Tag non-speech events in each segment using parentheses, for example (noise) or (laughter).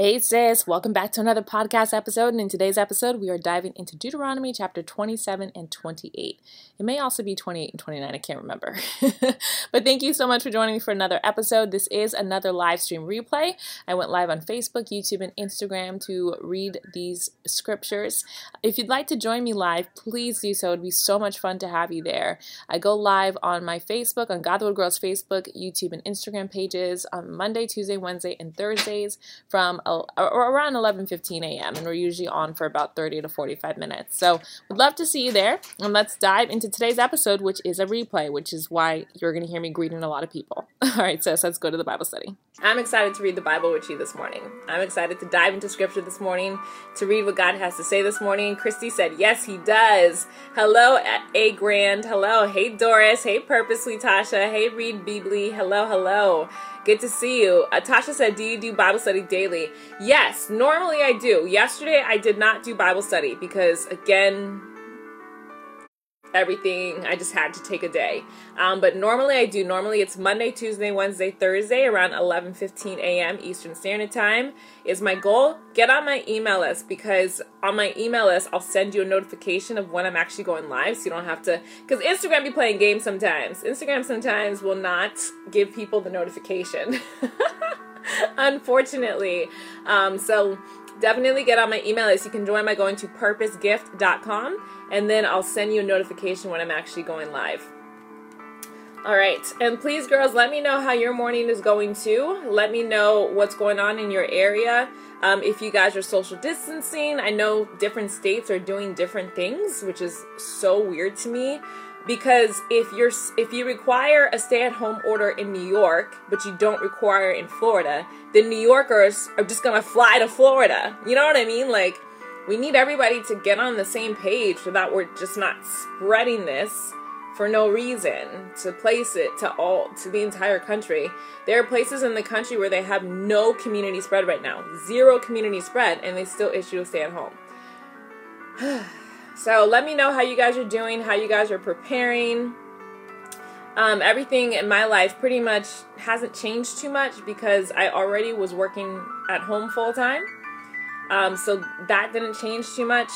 Hey sis, welcome back to another podcast episode. And in today's episode, we are diving into Deuteronomy chapter 27 and 28. It may also be 28 and 29, I can't remember. (laughs) but thank you so much for joining me for another episode. This is another live stream replay. I went live on Facebook, YouTube, and Instagram to read these scriptures. If you'd like to join me live, please do so. It'd be so much fun to have you there. I go live on my Facebook, on God the Girls Facebook, YouTube, and Instagram pages on Monday, Tuesday, Wednesday, and Thursdays from or around 11:15 a.m. and we're usually on for about 30 to 45 minutes. So, we'd love to see you there. And let's dive into today's episode, which is a replay, which is why you're going to hear me greeting a lot of people. (laughs) All right, so let's go to the Bible study. I'm excited to read the Bible with you this morning. I'm excited to dive into scripture this morning, to read what God has to say this morning. Christy said, "Yes, he does." Hello, A Grand. Hello, hey Doris. Hey Purposely Tasha. Hey Reed Beebley. Hello, hello. Good to see you. Uh, Tasha said, Do you do Bible study daily? Yes, normally I do. Yesterday I did not do Bible study because, again, everything. I just had to take a day. Um, but normally I do. Normally it's Monday, Tuesday, Wednesday, Thursday around 11 15 a.m. Eastern Standard Time is my goal. Get on my email list because on my email list I'll send you a notification of when I'm actually going live so you don't have to because Instagram be playing games sometimes. Instagram sometimes will not give people the notification. (laughs) Unfortunately. Um, so definitely get on my email list. You can join by going to purposegift.com and then I'll send you a notification when I'm actually going live. All right, and please, girls, let me know how your morning is going too. Let me know what's going on in your area. Um, if you guys are social distancing, I know different states are doing different things, which is so weird to me because if you're if you require a stay-at-home order in New York but you don't require in Florida, then New Yorkers are just going to fly to Florida. You know what I mean? Like we need everybody to get on the same page so that we're just not spreading this for no reason to place it to all to the entire country. There are places in the country where they have no community spread right now. Zero community spread and they still issue a stay at home. (sighs) So let me know how you guys are doing, how you guys are preparing. Um, everything in my life pretty much hasn't changed too much because I already was working at home full time. Um, so that didn't change too much.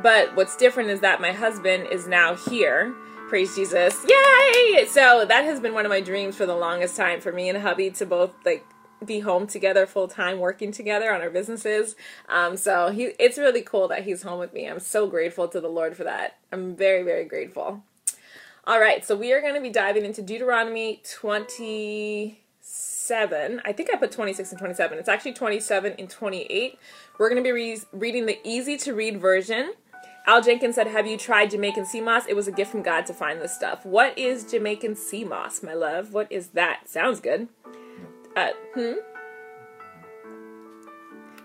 But what's different is that my husband is now here. Praise Jesus. Yay! So that has been one of my dreams for the longest time for me and hubby to both like be home together full time working together on our businesses um, so he it's really cool that he's home with me i'm so grateful to the lord for that i'm very very grateful all right so we are going to be diving into deuteronomy 27 i think i put 26 and 27 it's actually 27 and 28 we're going to be re- reading the easy to read version Al Jenkins said, Have you tried Jamaican sea moss? It was a gift from God to find this stuff. What is Jamaican sea moss, my love? What is that? Sounds good. Uh, hmm?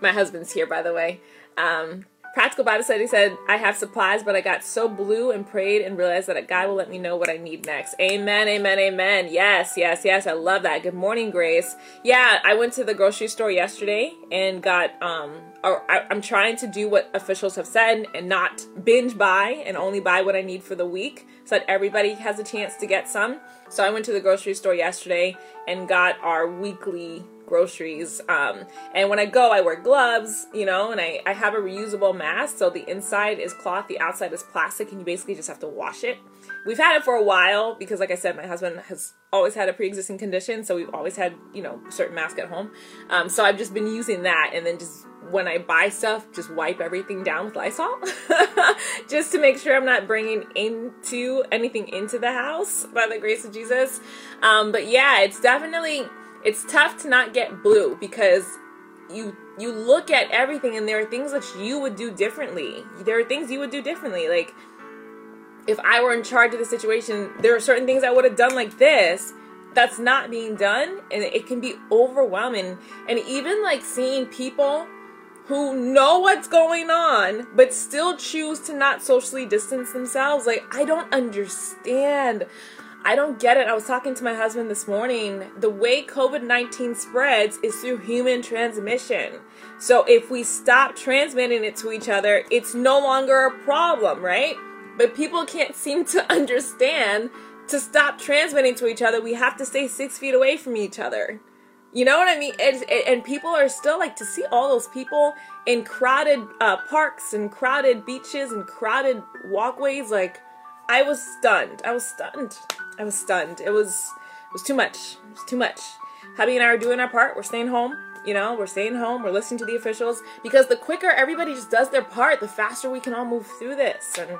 My husband's here, by the way. Um, Practical Bible Study said, I have supplies, but I got so blue and prayed and realized that God will let me know what I need next. Amen, amen, amen. Yes, yes, yes. I love that. Good morning, Grace. Yeah, I went to the grocery store yesterday and got, um, or I, I'm trying to do what officials have said and not binge buy and only buy what I need for the week so that everybody has a chance to get some. So I went to the grocery store yesterday and got our weekly groceries. Um, and when I go, I wear gloves, you know, and I, I have a reusable mask. So the inside is cloth, the outside is plastic, and you basically just have to wash it. We've had it for a while because, like I said, my husband has always had a pre existing condition. So we've always had, you know, certain mask at home. Um, so I've just been using that and then just when I buy stuff, just wipe everything down with Lysol, (laughs) just to make sure I'm not bringing into anything into the house by the grace of Jesus. Um, but yeah, it's definitely it's tough to not get blue because you you look at everything and there are things that you would do differently. There are things you would do differently. Like if I were in charge of the situation, there are certain things I would have done like this that's not being done and it can be overwhelming. And even like seeing people who know what's going on but still choose to not socially distance themselves, like I don't understand. I don't get it. I was talking to my husband this morning. The way COVID 19 spreads is through human transmission. So if we stop transmitting it to each other, it's no longer a problem, right? But people can't seem to (laughs) understand to stop transmitting to each other, we have to stay six feet away from each other. You know what I mean? And, and people are still like to see all those people in crowded uh, parks and crowded beaches and crowded walkways. Like, I was stunned. I was stunned. I was stunned. It was it was too much. It was too much. Hubby and I are doing our part. We're staying home. You know, we're staying home. We're listening to the officials because the quicker everybody just does their part, the faster we can all move through this. And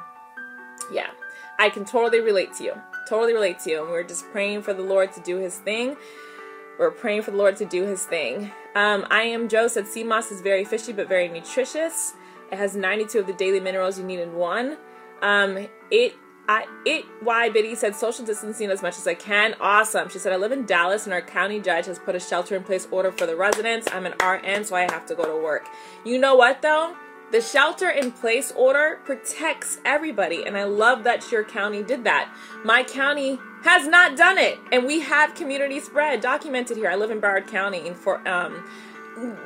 yeah, I can totally relate to you. Totally relate to you. And we're just praying for the Lord to do His thing. We're praying for the Lord to do His thing. Um, I am Joe said sea moss is very fishy but very nutritious. It has 92 of the daily minerals you need in one. Um, it I it why Biddy said social distancing as much as I can. Awesome. She said I live in Dallas and our county judge has put a shelter in place order for the residents. I'm an RN, so I have to go to work. You know what though? The shelter in place order protects everybody, and I love that your county did that. My county has not done it, and we have community spread documented here. I live in Broward County, and for um,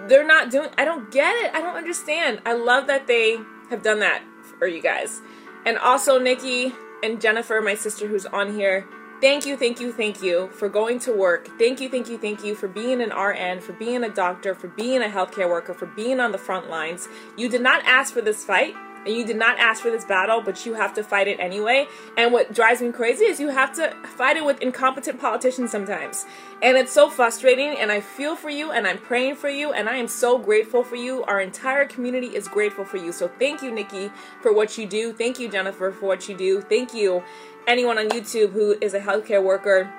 they're not doing. I don't get it. I don't understand. I love that they have done that for you guys, and also Nikki and Jennifer, my sister who's on here. Thank you, thank you, thank you for going to work. Thank you, thank you, thank you for being an RN, for being a doctor, for being a healthcare worker, for being on the front lines. You did not ask for this fight and you did not ask for this battle, but you have to fight it anyway. And what drives me crazy is you have to fight it with incompetent politicians sometimes. And it's so frustrating, and I feel for you, and I'm praying for you, and I am so grateful for you. Our entire community is grateful for you. So thank you, Nikki, for what you do. Thank you, Jennifer, for what you do. Thank you anyone on YouTube who is a healthcare worker,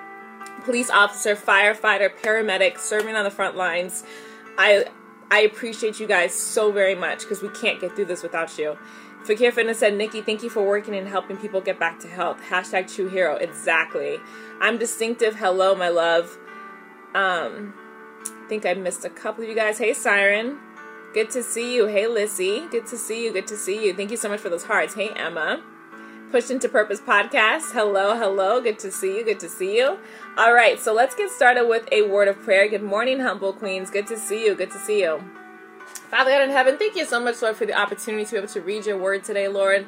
police officer, firefighter, paramedic, serving on the front lines. I I appreciate you guys so very much because we can't get through this without you. Fakir Fitness said, Nikki, thank you for working and helping people get back to health. Hashtag true hero. Exactly. I'm distinctive. Hello, my love. Um, I think I missed a couple of you guys. Hey, Siren. Good to see you. Hey, Lissy. Good to see you. Good to see you. Thank you so much for those hearts. Hey, Emma. Push into Purpose podcast. Hello, hello. Good to see you. Good to see you. All right, so let's get started with a word of prayer. Good morning, humble queens. Good to see you. Good to see you. Father God in heaven, thank you so much, Lord, for the opportunity to be able to read your word today, Lord.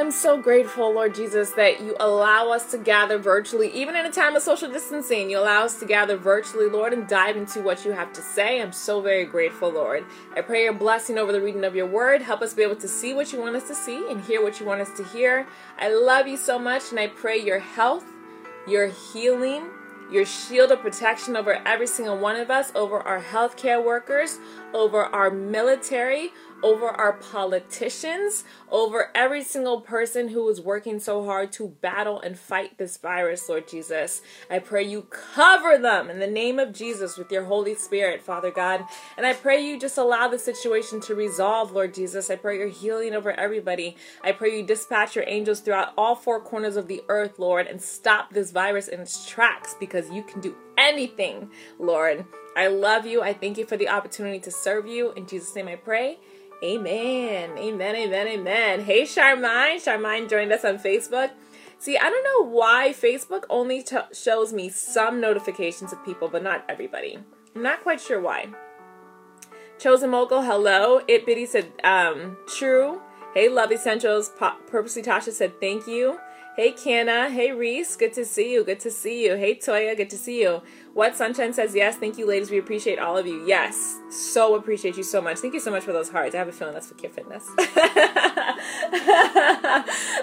I'm so grateful, Lord Jesus, that you allow us to gather virtually, even in a time of social distancing. You allow us to gather virtually, Lord, and dive into what you have to say. I'm so very grateful, Lord. I pray your blessing over the reading of your word. Help us be able to see what you want us to see and hear what you want us to hear. I love you so much, and I pray your health, your healing, your shield of protection over every single one of us, over our healthcare workers, over our military, over our politicians, over every single person who is working so hard to battle and fight this virus, Lord Jesus. I pray you cover them in the name of Jesus with your Holy Spirit, Father God. And I pray you just allow the situation to resolve, Lord Jesus. I pray your healing over everybody. I pray you dispatch your angels throughout all four corners of the earth, Lord, and stop this virus in its tracks because you can do anything, Lord. I love you. I thank you for the opportunity to serve you. In Jesus' name I pray. Amen. Amen. Amen. Amen. Hey, Charmine. Charmine joined us on Facebook. See, I don't know why Facebook only t- shows me some notifications of people, but not everybody. I'm not quite sure why. Chosen Mogul, hello. It Biddy said, um, true. Hey, Love Essentials. Purposely Tasha said, thank you. Hey, Kiana. Hey, Reese. Good to see you. Good to see you. Hey, Toya. Good to see you. What Sunshine says, yes. Thank you, ladies. We appreciate all of you. Yes. So appreciate you so much. Thank you so much for those hearts. I have a feeling that's for Kid Fitness. (laughs)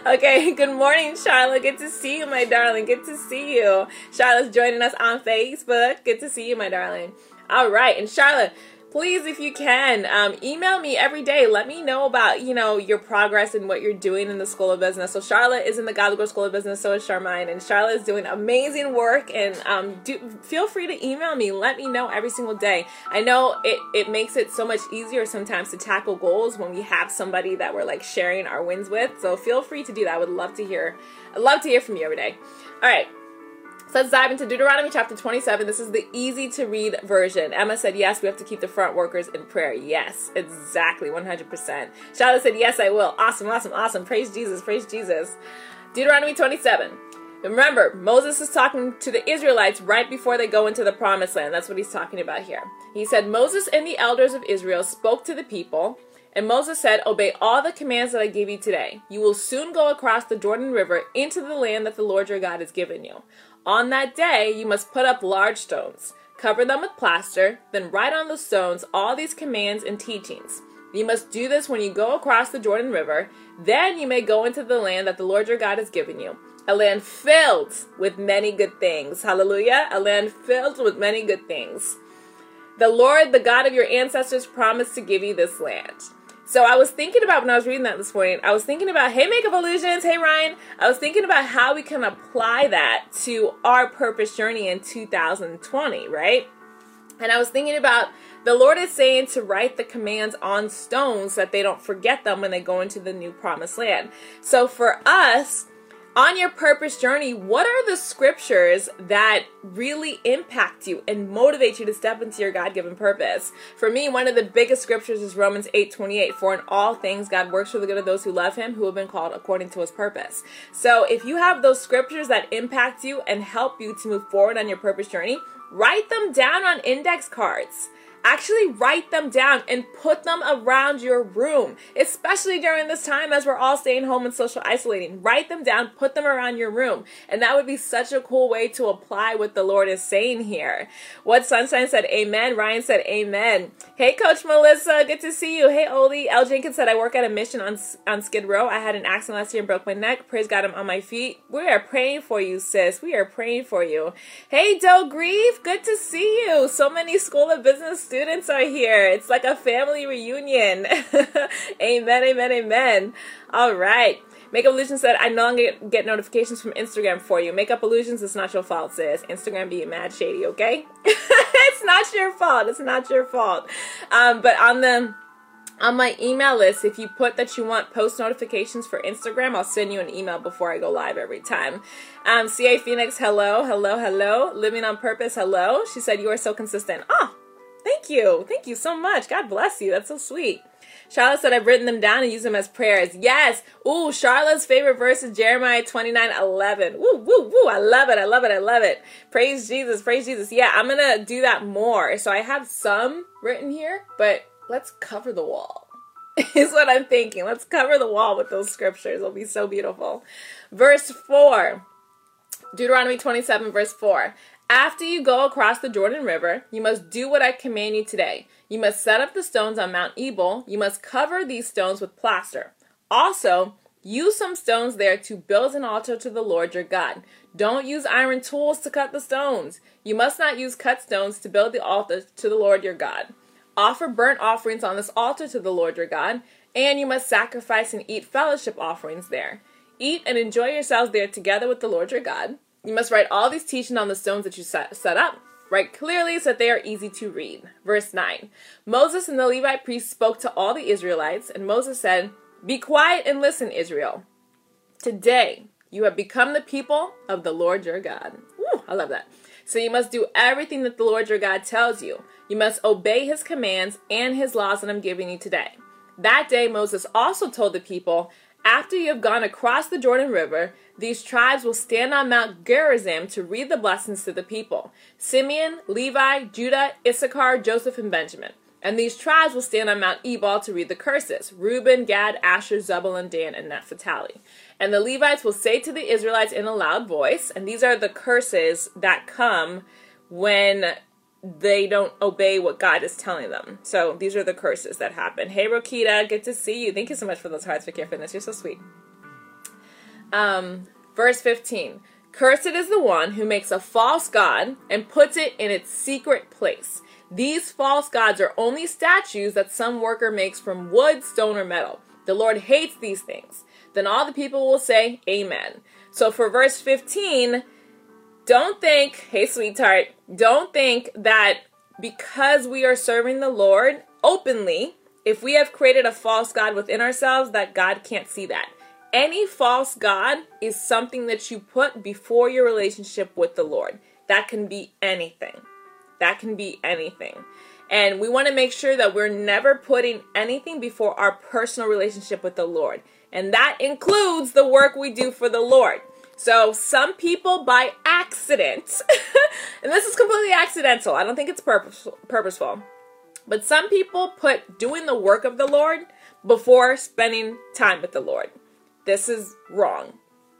okay. Good morning, Charlotte. Good to see you, my darling. Good to see you. Charlotte's joining us on Facebook. Good to see you, my darling. All right. And Charlotte, please, if you can, um, email me every day. Let me know about, you know, your progress and what you're doing in the School of Business. So Charlotte is in the Godly School of Business, so is Charmine. And Charlotte is doing amazing work. And um, do, feel free to email me. Let me know every single day. I know it, it makes it so much easier sometimes to tackle goals when we have somebody that we're like sharing our wins with. So feel free to do that. I would love to hear. I'd love to hear from you every day. All right. So let's dive into Deuteronomy chapter 27. This is the easy to read version. Emma said, Yes, we have to keep the front workers in prayer. Yes, exactly, 100%. Charlotte said, Yes, I will. Awesome, awesome, awesome. Praise Jesus, praise Jesus. Deuteronomy 27. Remember, Moses is talking to the Israelites right before they go into the promised land. That's what he's talking about here. He said, Moses and the elders of Israel spoke to the people. And Moses said, Obey all the commands that I give you today. You will soon go across the Jordan River into the land that the Lord your God has given you. On that day, you must put up large stones. Cover them with plaster, then write on the stones all these commands and teachings. You must do this when you go across the Jordan River. Then you may go into the land that the Lord your God has given you, a land filled with many good things. Hallelujah. A land filled with many good things. The Lord, the God of your ancestors, promised to give you this land. So I was thinking about when I was reading that this morning, I was thinking about, hey, Makeup Illusions, hey, Ryan. I was thinking about how we can apply that to our purpose journey in 2020, right? And I was thinking about the Lord is saying to write the commands on stones so that they don't forget them when they go into the new promised land. So for us, on your purpose journey, what are the scriptures that really impact you and motivate you to step into your God-given purpose? For me, one of the biggest scriptures is Romans 8:28, for in all things God works for the good of those who love him, who have been called according to his purpose. So, if you have those scriptures that impact you and help you to move forward on your purpose journey, write them down on index cards. Actually, write them down and put them around your room, especially during this time as we're all staying home and social isolating. Write them down, put them around your room. And that would be such a cool way to apply what the Lord is saying here. What Sunshine said, Amen. Ryan said, Amen. Hey, Coach Melissa, good to see you. Hey, Oli. L. Jenkins said, I work at a mission on, on Skid Row. I had an accident last year and broke my neck. Praise God, I'm on my feet. We are praying for you, sis. We are praying for you. Hey, Doe Grieve, good to see you. So many School of Business students are here. It's like a family reunion. (laughs) amen, amen, amen. All right. Makeup Illusions said, I no longer get notifications from Instagram for you. Makeup Illusions, it's not your fault, sis. Instagram being mad shady, okay? (laughs) it's not your fault. It's not your fault. Um, but on the on my email list, if you put that you want post notifications for Instagram, I'll send you an email before I go live every time. Um, CA Phoenix, hello, hello, hello. Living on Purpose, hello. She said, You are so consistent. Oh, thank you. Thank you so much. God bless you. That's so sweet. Charlotte said, I've written them down and used them as prayers. Yes. Ooh, Charlotte's favorite verse is Jeremiah 29 11. Woo, woo, woo. I love it. I love it. I love it. Praise Jesus. Praise Jesus. Yeah, I'm going to do that more. So I have some written here, but let's cover the wall. (laughs) is what I'm thinking. Let's cover the wall with those scriptures. It'll be so beautiful. Verse 4. Deuteronomy 27, verse 4. After you go across the Jordan River, you must do what I command you today. You must set up the stones on Mount Ebal. You must cover these stones with plaster. Also, use some stones there to build an altar to the Lord your God. Don't use iron tools to cut the stones. You must not use cut stones to build the altar to the Lord your God. Offer burnt offerings on this altar to the Lord your God, and you must sacrifice and eat fellowship offerings there. Eat and enjoy yourselves there together with the Lord your God. You must write all these teachings on the stones that you set, set up. Write clearly so that they are easy to read. Verse 9 Moses and the Levite priests spoke to all the Israelites, and Moses said, Be quiet and listen, Israel. Today you have become the people of the Lord your God. Woo, I love that. So you must do everything that the Lord your God tells you. You must obey his commands and his laws that I'm giving you today. That day, Moses also told the people, After you have gone across the Jordan River, these tribes will stand on Mount Gerizim to read the blessings to the people Simeon, Levi, Judah, Issachar, Joseph, and Benjamin. And these tribes will stand on Mount Ebal to read the curses Reuben, Gad, Asher, Zebulun, Dan, and Naphtali. And the Levites will say to the Israelites in a loud voice, and these are the curses that come when they don't obey what God is telling them. So these are the curses that happen. Hey, Rokita, good to see you. Thank you so much for those hearts for care fitness. You're so sweet. Um, verse 15. Cursed is the one who makes a false god and puts it in its secret place. These false gods are only statues that some worker makes from wood, stone, or metal. The Lord hates these things. Then all the people will say, Amen. So for verse 15, don't think, hey, sweetheart, don't think that because we are serving the Lord openly, if we have created a false God within ourselves, that God can't see that. Any false God is something that you put before your relationship with the Lord. That can be anything. That can be anything. And we want to make sure that we're never putting anything before our personal relationship with the Lord. And that includes the work we do for the Lord. So some people by accident, (laughs) and this is completely accidental. I don't think it's purposeful, purposeful. But some people put doing the work of the Lord before spending time with the Lord. This is wrong.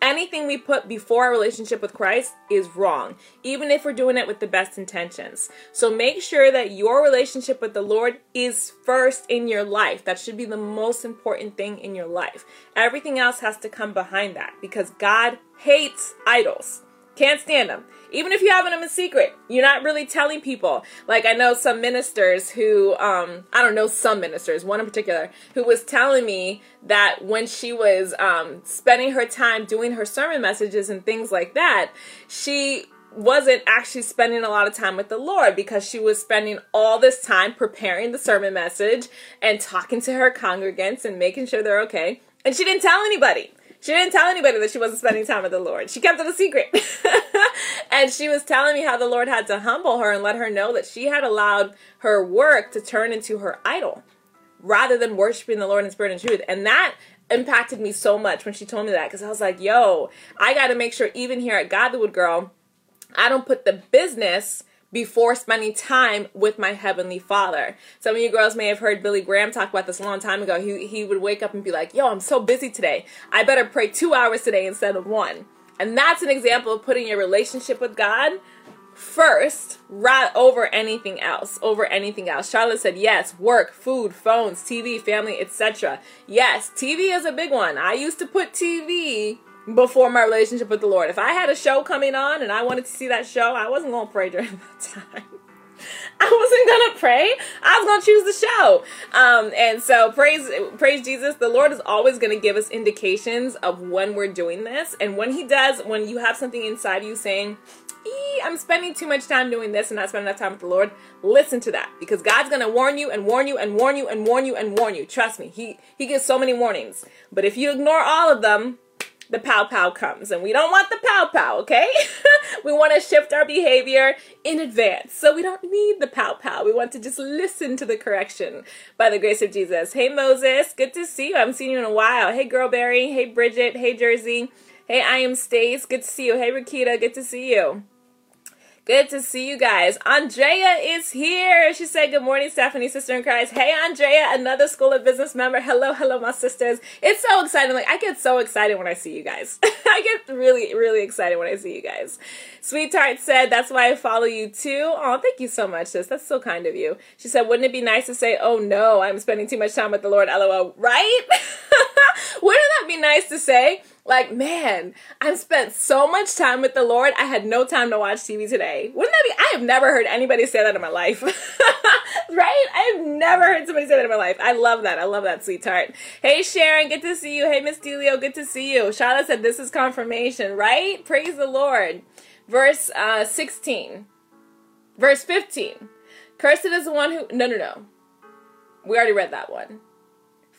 anything we put before our relationship with Christ is wrong, even if we're doing it with the best intentions. So make sure that your relationship with the Lord is first in your life. That should be the most important thing in your life. Everything else has to come behind that because God hates idols. Can't stand them. Even if you have them in secret, you're not really telling people. Like I know some ministers who, um, I don't know some ministers, one in particular, who was telling me that when she was um, spending her time doing her sermon messages and things like that, she wasn't actually spending a lot of time with the Lord because she was spending all this time preparing the sermon message and talking to her congregants and making sure they're okay. And she didn't tell anybody. She didn't tell anybody that she wasn't spending time with the Lord. She kept it a secret. (laughs) and she was telling me how the Lord had to humble her and let her know that she had allowed her work to turn into her idol rather than worshiping the Lord in spirit and truth. And that impacted me so much when she told me that because I was like, yo, I got to make sure even here at God Wood Girl, I don't put the business before spending time with my heavenly father. Some of you girls may have heard Billy Graham talk about this a long time ago. He, he would wake up and be like, yo, I'm so busy today. I better pray two hours today instead of one. And that's an example of putting your relationship with God first right over anything else over anything else charlotte said yes work food phones tv family etc yes tv is a big one i used to put tv before my relationship with the Lord. If I had a show coming on and I wanted to see that show, I wasn't going to pray during (laughs) that time. I wasn't gonna pray. I was gonna choose the show. Um, and so praise praise Jesus. The Lord is always gonna give us indications of when we're doing this. And when He does, when you have something inside you saying, I'm spending too much time doing this and not spending enough time with the Lord, listen to that. Because God's gonna warn you and warn you and warn you and warn you and warn you. Trust me, He He gives so many warnings. But if you ignore all of them, the pow pow comes. And we don't want the pow pow okay? (laughs) We want to shift our behavior in advance. So we don't need the pow pow. We want to just listen to the correction by the grace of jesus. Hey moses. Good to see you. I haven't seen you in a while. Hey girlberry hey bridget. Hey jersey. Hey i am stace. Good to see you. Hey rakita. Good to see you Good to see you guys. Andrea is here. She said, Good morning, Stephanie, sister in Christ. Hey, Andrea, another School of Business member. Hello, hello, my sisters. It's so exciting. Like, I get so excited when I see you guys. (laughs) I get really, really excited when I see you guys. Sweetheart said, That's why I follow you too. Oh, thank you so much, sis. That's so kind of you. She said, Wouldn't it be nice to say, Oh no, I'm spending too much time with the Lord, lol, right? (laughs) Wouldn't that be nice to say? Like, man, I've spent so much time with the Lord. I had no time to watch TV today. Wouldn't that be? I have never heard anybody say that in my life. (laughs) right? I've never heard somebody say that in my life. I love that. I love that, sweetheart. Hey, Sharon, good to see you. Hey, Miss Delio, good to see you. Charlotte said this is confirmation, right? Praise the Lord. Verse uh, 16. Verse 15. Cursed is the one who. No, no, no. We already read that one.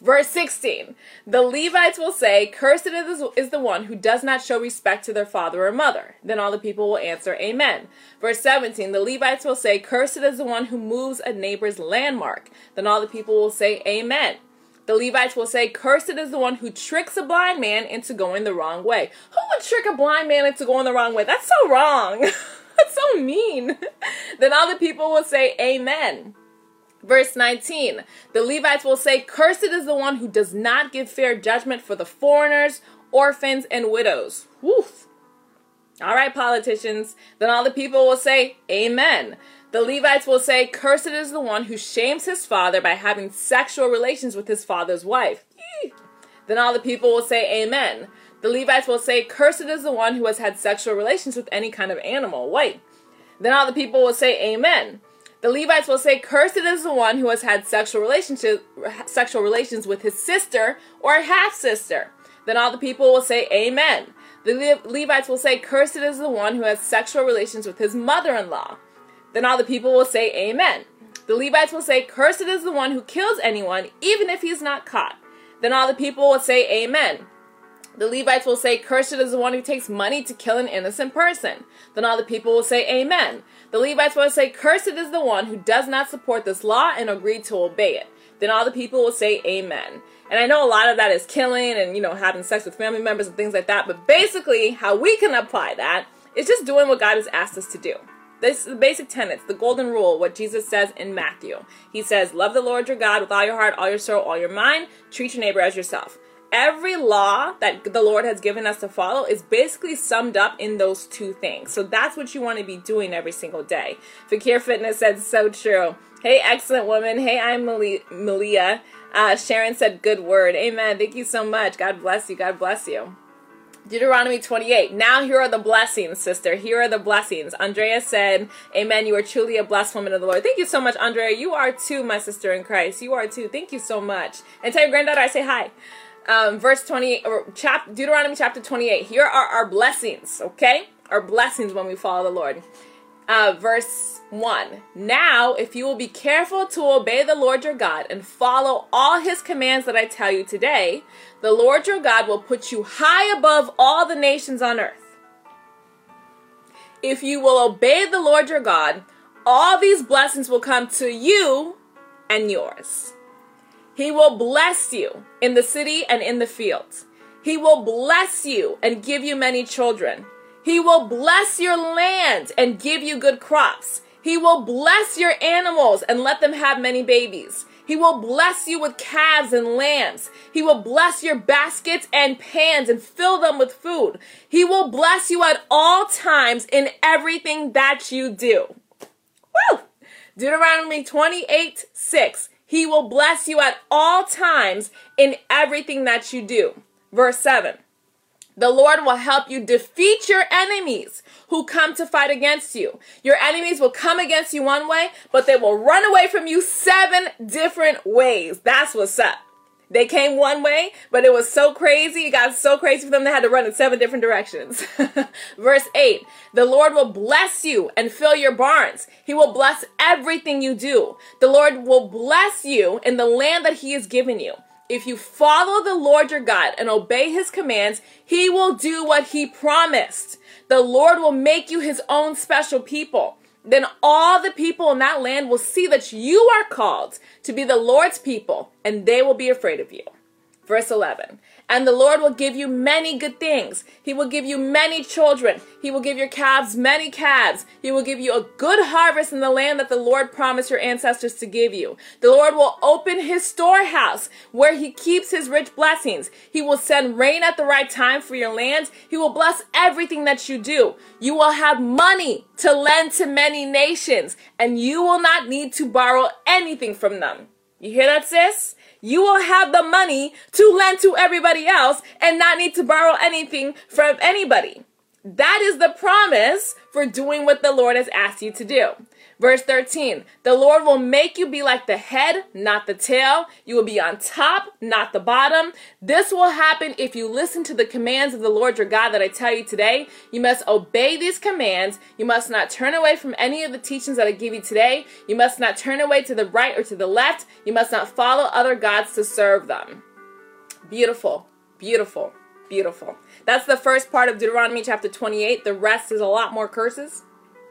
Verse 16 The Levites will say, Cursed is the one who does not show respect to their father or mother. Then all the people will answer, Amen. Verse 17 The Levites will say, Cursed is the one who moves a neighbor's landmark. Then all the people will say, Amen. The Levites will say, Cursed is the one who tricks a blind man into going the wrong way. Who would trick a blind man into going the wrong way? That's so wrong. (laughs) That's so mean. (laughs) then all the people will say, Amen. Verse 19 The Levites will say, Cursed is the one who does not give fair judgment for the foreigners, orphans, and widows. Woof. All right, politicians. Then all the people will say, Amen. The Levites will say, Cursed is the one who shames his father by having sexual relations with his father's wife. Then all the people will say, Amen. The Levites will say, Cursed is the one who has had sexual relations with any kind of animal. Wait. Then all the people will say, Amen. The Levites will say, "Cursed is the one who has had sexual relationship, sexual relations with his sister or half sister." Then all the people will say, "Amen." The Le- Levites will say, "Cursed is the one who has sexual relations with his mother-in-law." Then all the people will say, "Amen." The Levites will say, "Cursed is the one who kills anyone, even if he is not caught." Then all the people will say, "Amen." The Levites will say, Cursed is the one who takes money to kill an innocent person. Then all the people will say, Amen. The Levites will say, Cursed is the one who does not support this law and agree to obey it. Then all the people will say, Amen. And I know a lot of that is killing and, you know, having sex with family members and things like that. But basically, how we can apply that is just doing what God has asked us to do. This is the basic tenets, the golden rule, what Jesus says in Matthew. He says, Love the Lord your God with all your heart, all your soul, all your mind. Treat your neighbor as yourself. Every law that the Lord has given us to follow is basically summed up in those two things. So that's what you want to be doing every single day. Fakir Fitness said so true. Hey, excellent woman. Hey, I'm Malia. Uh, Sharon said good word. Amen. Thank you so much. God bless you. God bless you. Deuteronomy 28. Now here are the blessings, sister. Here are the blessings. Andrea said, Amen. You are truly a blessed woman of the Lord. Thank you so much, Andrea. You are too, my sister in Christ. You are too. Thank you so much. And tell your granddaughter I say hi. Um, verse 28, or chap, Deuteronomy chapter 28. Here are our blessings, okay? Our blessings when we follow the Lord. Uh, verse 1 Now, if you will be careful to obey the Lord your God and follow all his commands that I tell you today, the Lord your God will put you high above all the nations on earth. If you will obey the Lord your God, all these blessings will come to you and yours. He will bless you in the city and in the fields. He will bless you and give you many children. He will bless your land and give you good crops. He will bless your animals and let them have many babies. He will bless you with calves and lambs. He will bless your baskets and pans and fill them with food. He will bless you at all times in everything that you do. Woo! Deuteronomy 28 6. He will bless you at all times in everything that you do. Verse 7. The Lord will help you defeat your enemies who come to fight against you. Your enemies will come against you one way, but they will run away from you seven different ways. That's what's up. They came one way, but it was so crazy. It got so crazy for them, they had to run in seven different directions. (laughs) Verse 8 The Lord will bless you and fill your barns. He will bless everything you do. The Lord will bless you in the land that He has given you. If you follow the Lord your God and obey his commands, he will do what he promised. The Lord will make you his own special people. Then all the people in that land will see that you are called to be the Lord's people, and they will be afraid of you. Verse 11 and the Lord will give you many good things. He will give you many children. He will give your calves many calves. He will give you a good harvest in the land that the Lord promised your ancestors to give you. The Lord will open his storehouse where he keeps his rich blessings. He will send rain at the right time for your lands. He will bless everything that you do. You will have money to lend to many nations, and you will not need to borrow anything from them. You hear that, sis? you will have the money to lend to everybody else and not need to borrow anything from anybody. That is the promise for doing what the Lord has asked you to do. Verse 13, the Lord will make you be like the head, not the tail. You will be on top, not the bottom. This will happen if you listen to the commands of the Lord your God that I tell you today. You must obey these commands. You must not turn away from any of the teachings that I give you today. You must not turn away to the right or to the left. You must not follow other gods to serve them. Beautiful, beautiful, beautiful. That's the first part of Deuteronomy chapter 28. The rest is a lot more curses.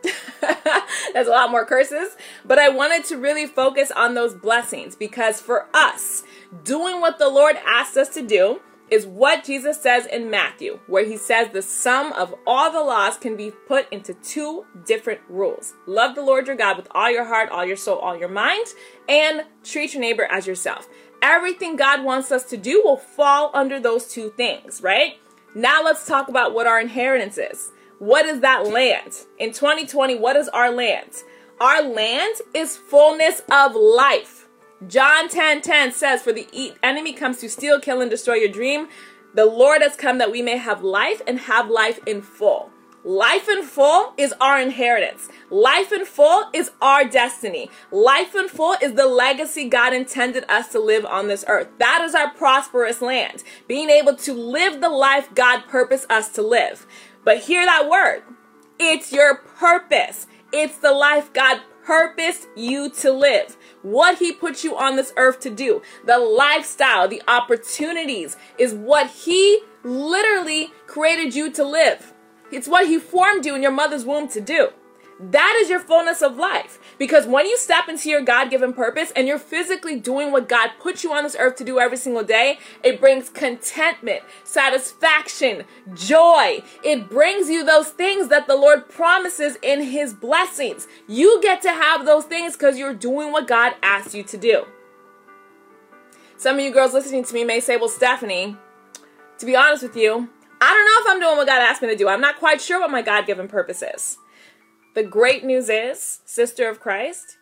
(laughs) There's a lot more curses, but I wanted to really focus on those blessings because for us, doing what the Lord asked us to do is what Jesus says in Matthew, where he says the sum of all the laws can be put into two different rules. Love the Lord your God with all your heart, all your soul, all your mind, and treat your neighbor as yourself. Everything God wants us to do will fall under those two things, right? Now let's talk about what our inheritance is. What is that land? In 2020, what is our land? Our land is fullness of life. John 10 10 says, For the enemy comes to steal, kill, and destroy your dream. The Lord has come that we may have life and have life in full. Life in full is our inheritance. Life in full is our destiny. Life in full is the legacy God intended us to live on this earth. That is our prosperous land. Being able to live the life God purposed us to live. But hear that word. It's your purpose. It's the life God purposed you to live. What He put you on this earth to do. The lifestyle, the opportunities is what He literally created you to live. It's what He formed you in your mother's womb to do. That is your fullness of life. Because when you step into your God given purpose and you're physically doing what God put you on this earth to do every single day, it brings contentment, satisfaction, joy. It brings you those things that the Lord promises in His blessings. You get to have those things because you're doing what God asked you to do. Some of you girls listening to me may say, Well, Stephanie, to be honest with you, I don't know if I'm doing what God asked me to do. I'm not quite sure what my God given purpose is. The great news is, sister of Christ,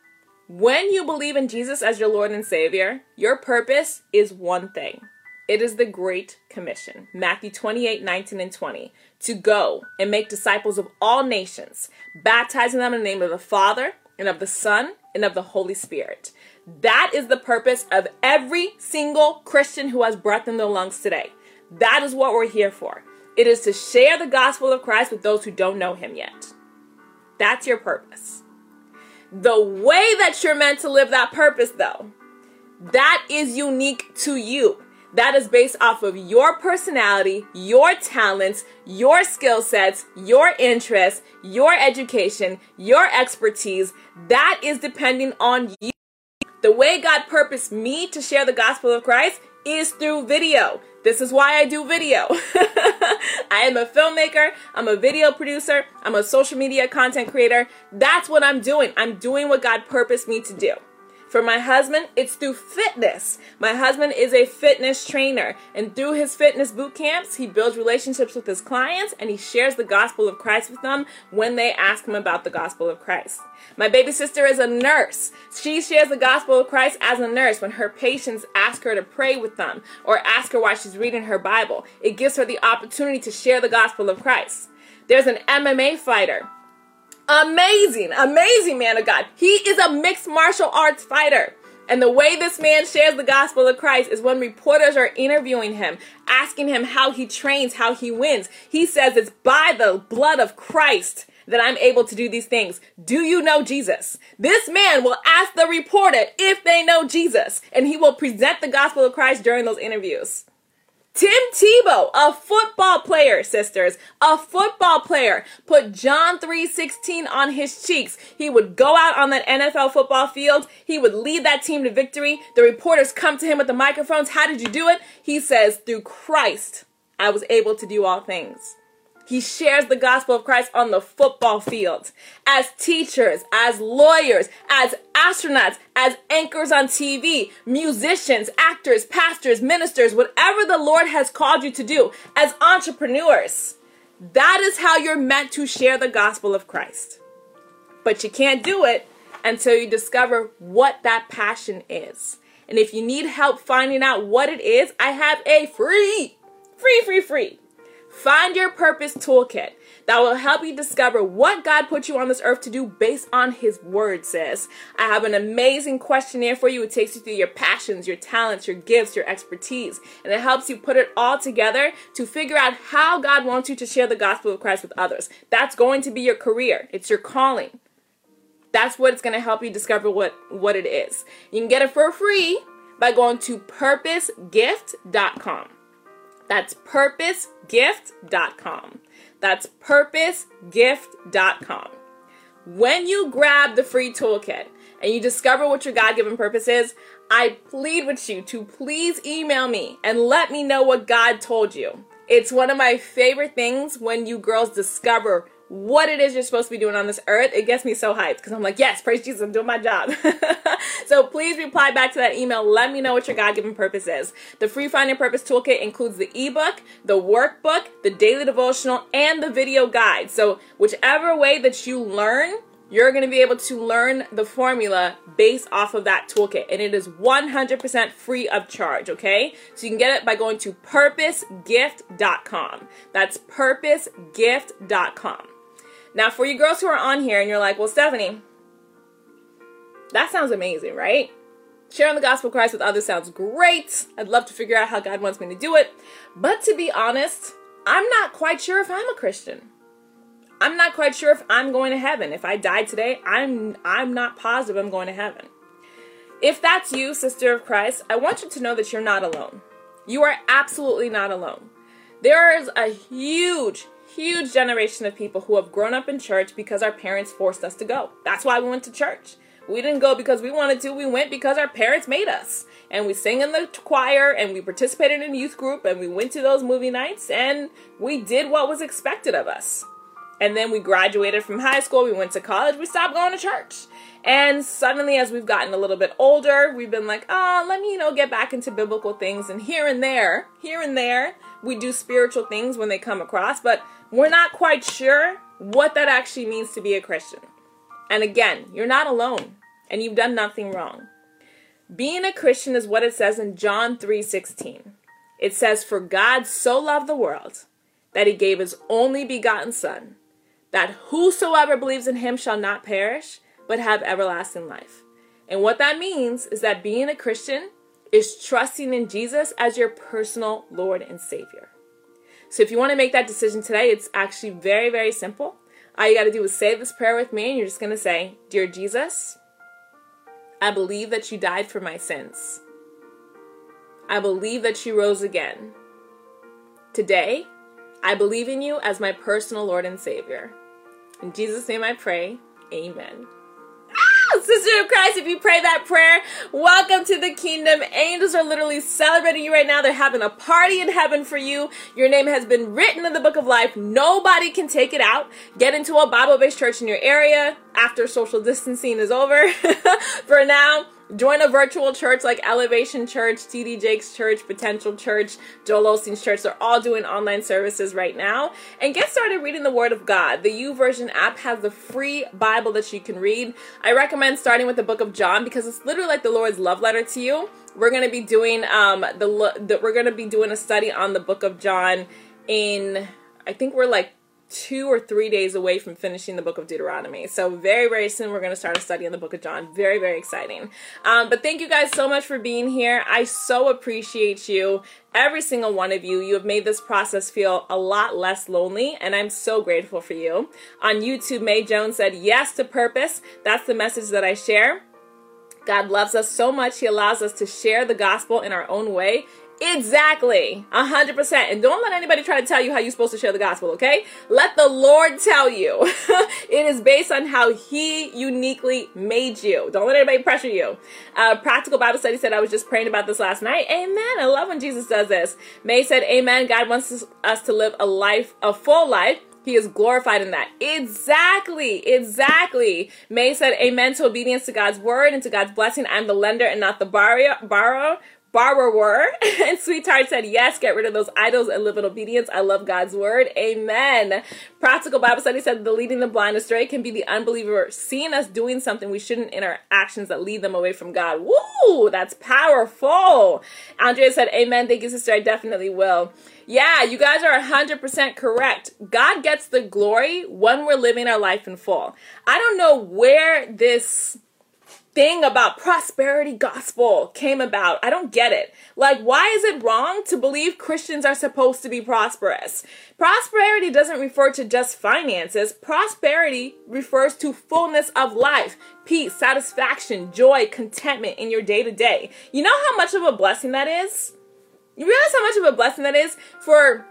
when you believe in Jesus as your Lord and Savior, your purpose is one thing. It is the Great Commission, Matthew 28 19 and 20, to go and make disciples of all nations, baptizing them in the name of the Father and of the Son and of the Holy Spirit. That is the purpose of every single Christian who has breath in their lungs today. That is what we're here for. It is to share the gospel of Christ with those who don't know him yet. That's your purpose. The way that you're meant to live that purpose, though, that is unique to you. That is based off of your personality, your talents, your skill sets, your interests, your education, your expertise. That is depending on you. The way God purposed me to share the gospel of Christ is through video. This is why I do video. (laughs) I am a filmmaker, I'm a video producer, I'm a social media content creator. That's what I'm doing. I'm doing what God purposed me to do. For my husband, it's through fitness. My husband is a fitness trainer, and through his fitness boot camps, he builds relationships with his clients and he shares the gospel of Christ with them when they ask him about the gospel of Christ. My baby sister is a nurse. She shares the gospel of Christ as a nurse when her patients ask her to pray with them or ask her why she's reading her Bible. It gives her the opportunity to share the gospel of Christ. There's an MMA fighter Amazing, amazing man of God. He is a mixed martial arts fighter. And the way this man shares the gospel of Christ is when reporters are interviewing him, asking him how he trains, how he wins. He says it's by the blood of Christ that I'm able to do these things. Do you know Jesus? This man will ask the reporter if they know Jesus, and he will present the gospel of Christ during those interviews. Tim Tebow, a football player, sisters, a football player, put John 3:16 on his cheeks. He would go out on that NFL football field, he would lead that team to victory. The reporters come to him with the microphones. How did you do it? He says, "Through Christ, I was able to do all things." He shares the gospel of Christ on the football field. As teachers, as lawyers, as astronauts, as anchors on TV, musicians, actors, pastors, ministers, whatever the Lord has called you to do, as entrepreneurs. That is how you're meant to share the gospel of Christ. But you can't do it until you discover what that passion is. And if you need help finding out what it is, I have a free, free, free, free Find your purpose toolkit that will help you discover what God put you on this earth to do based on His Word, sis. I have an amazing questionnaire for you. It takes you through your passions, your talents, your gifts, your expertise, and it helps you put it all together to figure out how God wants you to share the gospel of Christ with others. That's going to be your career, it's your calling. That's what it's going to help you discover what, what it is. You can get it for free by going to purposegift.com. That's purposegift.com. That's purposegift.com. When you grab the free toolkit and you discover what your God given purpose is, I plead with you to please email me and let me know what God told you. It's one of my favorite things when you girls discover what it is you're supposed to be doing on this earth, it gets me so hyped because I'm like, yes, praise Jesus, I'm doing my job. (laughs) so please reply back to that email. Let me know what your God given purpose is. The Free Find Finding Purpose Toolkit includes the ebook, the workbook, the daily devotional, and the video guide. So, whichever way that you learn, you're going to be able to learn the formula based off of that toolkit and it is 100% free of charge okay so you can get it by going to purposegift.com that's purposegift.com now, for you girls who are on here and you're like, well, Stephanie, that sounds amazing, right? Sharing the gospel of Christ with others sounds great. I'd love to figure out how God wants me to do it. But to be honest, I'm not quite sure if I'm a Christian. I'm not quite sure if I'm going to heaven. If I die today, I'm I'm not positive I'm going to heaven. If that's you, sister of Christ, I want you to know that you're not alone. You are absolutely not alone. There is a huge, huge generation of people who have grown up in church because our parents forced us to go. That's why we went to church. We didn't go because we wanted to. We went because our parents made us. And we sang in the choir and we participated in youth group and we went to those movie nights and we did what was expected of us. And then we graduated from high school, we went to college, we stopped going to church. And suddenly, as we've gotten a little bit older, we've been like, oh, let me, you know, get back into biblical things. And here and there, here and there, we do spiritual things when they come across, but we're not quite sure what that actually means to be a Christian. And again, you're not alone and you've done nothing wrong. Being a Christian is what it says in John 3:16. It says for God so loved the world that he gave his only begotten son that whosoever believes in him shall not perish but have everlasting life. And what that means is that being a Christian is trusting in Jesus as your personal Lord and Savior. So if you want to make that decision today, it's actually very, very simple. All you got to do is say this prayer with me, and you're just going to say, Dear Jesus, I believe that you died for my sins. I believe that you rose again. Today, I believe in you as my personal Lord and Savior. In Jesus' name I pray, Amen. Sister of Christ, if you pray that prayer, welcome to the kingdom. Angels are literally celebrating you right now. They're having a party in heaven for you. Your name has been written in the book of life. Nobody can take it out. Get into a Bible based church in your area after social distancing is over. (laughs) for now, Join a virtual church like Elevation Church, TD Jakes Church, Potential Church, Joel Osteen's Church. They're all doing online services right now. And get started reading the Word of God. The YouVersion app has the free Bible that you can read. I recommend starting with the book of John because it's literally like the Lord's love letter to you. We're going to be doing um the, the we're going to be doing a study on the book of John in I think we're like two or three days away from finishing the book of Deuteronomy. So very, very soon we're going to start a study in the book of John. Very, very exciting. Um, but thank you guys so much for being here. I so appreciate you. Every single one of you. You have made this process feel a lot less lonely, and I'm so grateful for you. On YouTube, May Jones said yes to purpose. That's the message that I share. God loves us so much, He allows us to share the gospel in our own way Exactly. A hundred percent. And don't let anybody try to tell you how you're supposed to share the gospel, okay? Let the Lord tell you. (laughs) it is based on how He uniquely made you. Don't let anybody pressure you. Uh, Practical Bible Study said, I was just praying about this last night. Amen. I love when Jesus does this. May said, Amen. God wants us to live a life, a full life he is glorified in that. Exactly. Exactly. May said, Amen to obedience to God's word and to God's blessing. I'm the lender and not the borrower. Borrower (laughs) and Sweetheart said, Yes, get rid of those idols and live in obedience. I love God's word. Amen. Practical Bible study said, The leading the blind astray can be the unbeliever seeing us doing something we shouldn't in our actions that lead them away from God. Woo! That's powerful. Andrea said, Amen. Thank you, sister. I definitely will. Yeah, you guys are 100% correct. God gets the glory when we're living our life in full. I don't know where this thing about prosperity gospel came about. I don't get it. Like, why is it wrong to believe Christians are supposed to be prosperous? Prosperity doesn't refer to just finances. Prosperity refers to fullness of life, peace, satisfaction, joy, contentment in your day to day. You know how much of a blessing that is? You realize how much of a blessing that is for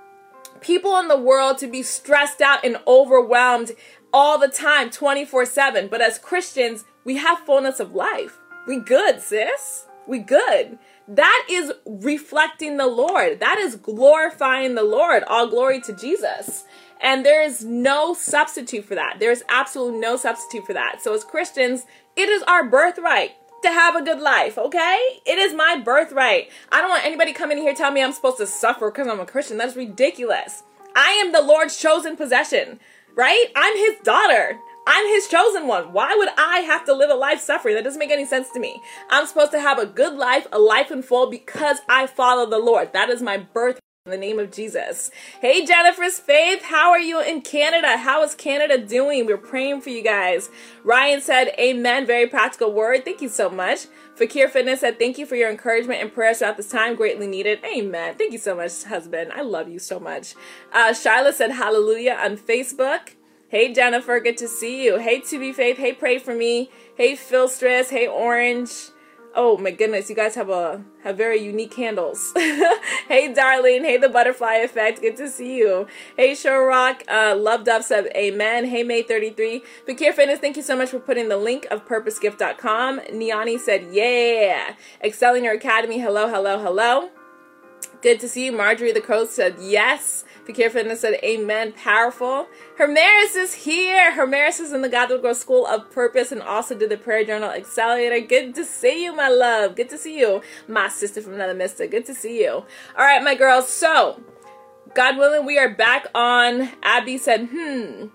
people in the world to be stressed out and overwhelmed all the time, 24 7. But as Christians, we have fullness of life. We good, sis. We good. That is reflecting the Lord. That is glorifying the Lord. All glory to Jesus. And there is no substitute for that. There is absolutely no substitute for that. So as Christians, it is our birthright to have a good life, okay? It is my birthright. I don't want anybody coming in here telling me I'm supposed to suffer because I'm a Christian. That's ridiculous. I am the Lord's chosen possession, right? I'm his daughter. I'm his chosen one. Why would I have to live a life suffering? That doesn't make any sense to me. I'm supposed to have a good life, a life in full, because I follow the Lord. That is my birth in the name of Jesus. Hey, Jennifer's Faith, how are you in Canada? How is Canada doing? We're praying for you guys. Ryan said, Amen. Very practical word. Thank you so much. Fakir Fitness said, Thank you for your encouragement and prayers throughout this time. Greatly needed. Amen. Thank you so much, husband. I love you so much. Uh, Shyla said, Hallelujah on Facebook. Hey Jennifer, good to see you. Hey To Be Faith, hey Pray for Me. Hey Phil Stress, hey Orange. Oh my goodness, you guys have a have very unique candles. (laughs) hey darling, hey the butterfly effect, good to see you. Hey Showrock, uh Love Dove said amen. Hey May 33. Fakir Fitness, thank you so much for putting the link of purposegift.com. Niani said, yeah. Excelling your academy, hello, hello, hello. Good to see you. Marjorie the Crow said yes. Fakir Fitness said amen. Powerful. Hermaris is here. Hermaris is in the God Girl School of Purpose and also did the Prayer Journal Accelerator. Good to see you, my love. Good to see you. My sister from another mister. Good to see you. All right, my girls. So, God willing, we are back on. Abby said, hmm.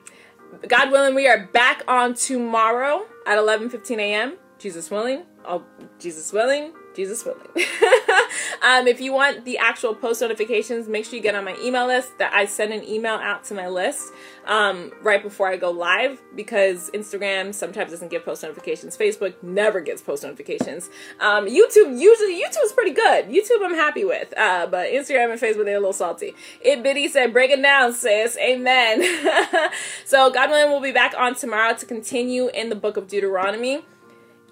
God willing, we are back on tomorrow at 11:15 a.m. Jesus willing. Oh, Jesus willing. Jesus willing. (laughs) (laughs) um, if you want the actual post notifications, make sure you get on my email list. That I send an email out to my list um, right before I go live because Instagram sometimes doesn't give post notifications. Facebook never gets post notifications. Um, YouTube usually YouTube is pretty good. YouTube I'm happy with, uh, but Instagram and Facebook they're a little salty. It Biddy said, "Break it down, sis." Amen. (laughs) so God willing, we'll be back on tomorrow to continue in the book of Deuteronomy.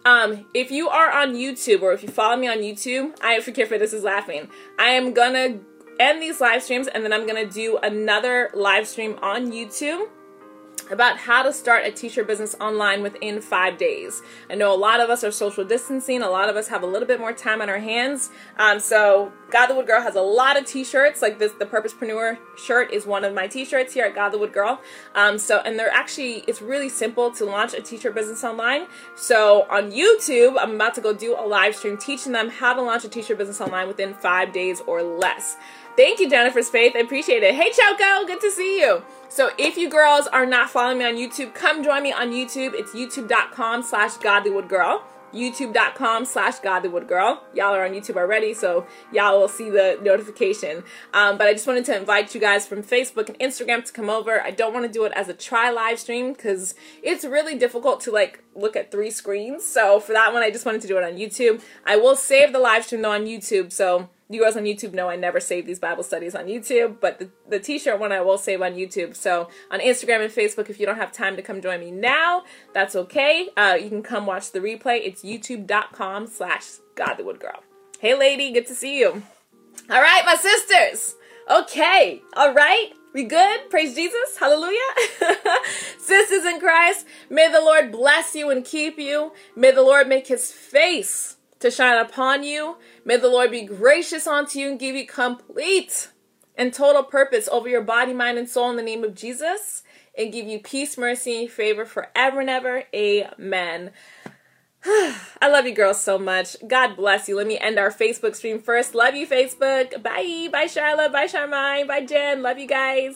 Um, if you are on YouTube or if you follow me on YouTube, I forget for this is laughing. I am gonna end these live streams and then I'm gonna do another live stream on YouTube about how to start a t-shirt business online within five days. I know a lot of us are social distancing. A lot of us have a little bit more time on our hands. Um, so Godlywood Girl has a lot of t-shirts. Like this, the Purposepreneur shirt is one of my t-shirts here at Godlywood Girl. Um, so and they're actually it's really simple to launch a t-shirt business online. So on YouTube, I'm about to go do a live stream teaching them how to launch a t-shirt business online within five days or less. Thank you, Jennifer's Faith. I appreciate it. Hey, Choco, good to see you. So if you girls are not following me on YouTube, come join me on YouTube. It's youtube.com slash godlywoodgirl. YouTube.com slash godlywoodgirl. Y'all are on YouTube already, so y'all will see the notification. Um, but I just wanted to invite you guys from Facebook and Instagram to come over. I don't want to do it as a try live stream because it's really difficult to like look at three screens. So for that one, I just wanted to do it on YouTube. I will save the live stream though on YouTube, so you guys on YouTube know I never save these Bible studies on YouTube, but the, the t-shirt one I will save on YouTube. So on Instagram and Facebook, if you don't have time to come join me now, that's okay. Uh, you can come watch the replay. It's youtube.com slash godlywoodgirl. Hey lady, good to see you. All right, my sisters. Okay, all right. We good? Praise Jesus. Hallelujah. (laughs) Sisters in Christ, may the Lord bless you and keep you. May the Lord make his face to shine upon you. May the Lord be gracious unto you and give you complete and total purpose over your body, mind, and soul in the name of Jesus and give you peace, mercy, and favor forever and ever. Amen. (sighs) I love you girls so much. God bless you. Let me end our Facebook stream first. Love you, Facebook. Bye. Bye, Charlotte. Bye, Charmaine. Bye, Jen. Love you guys.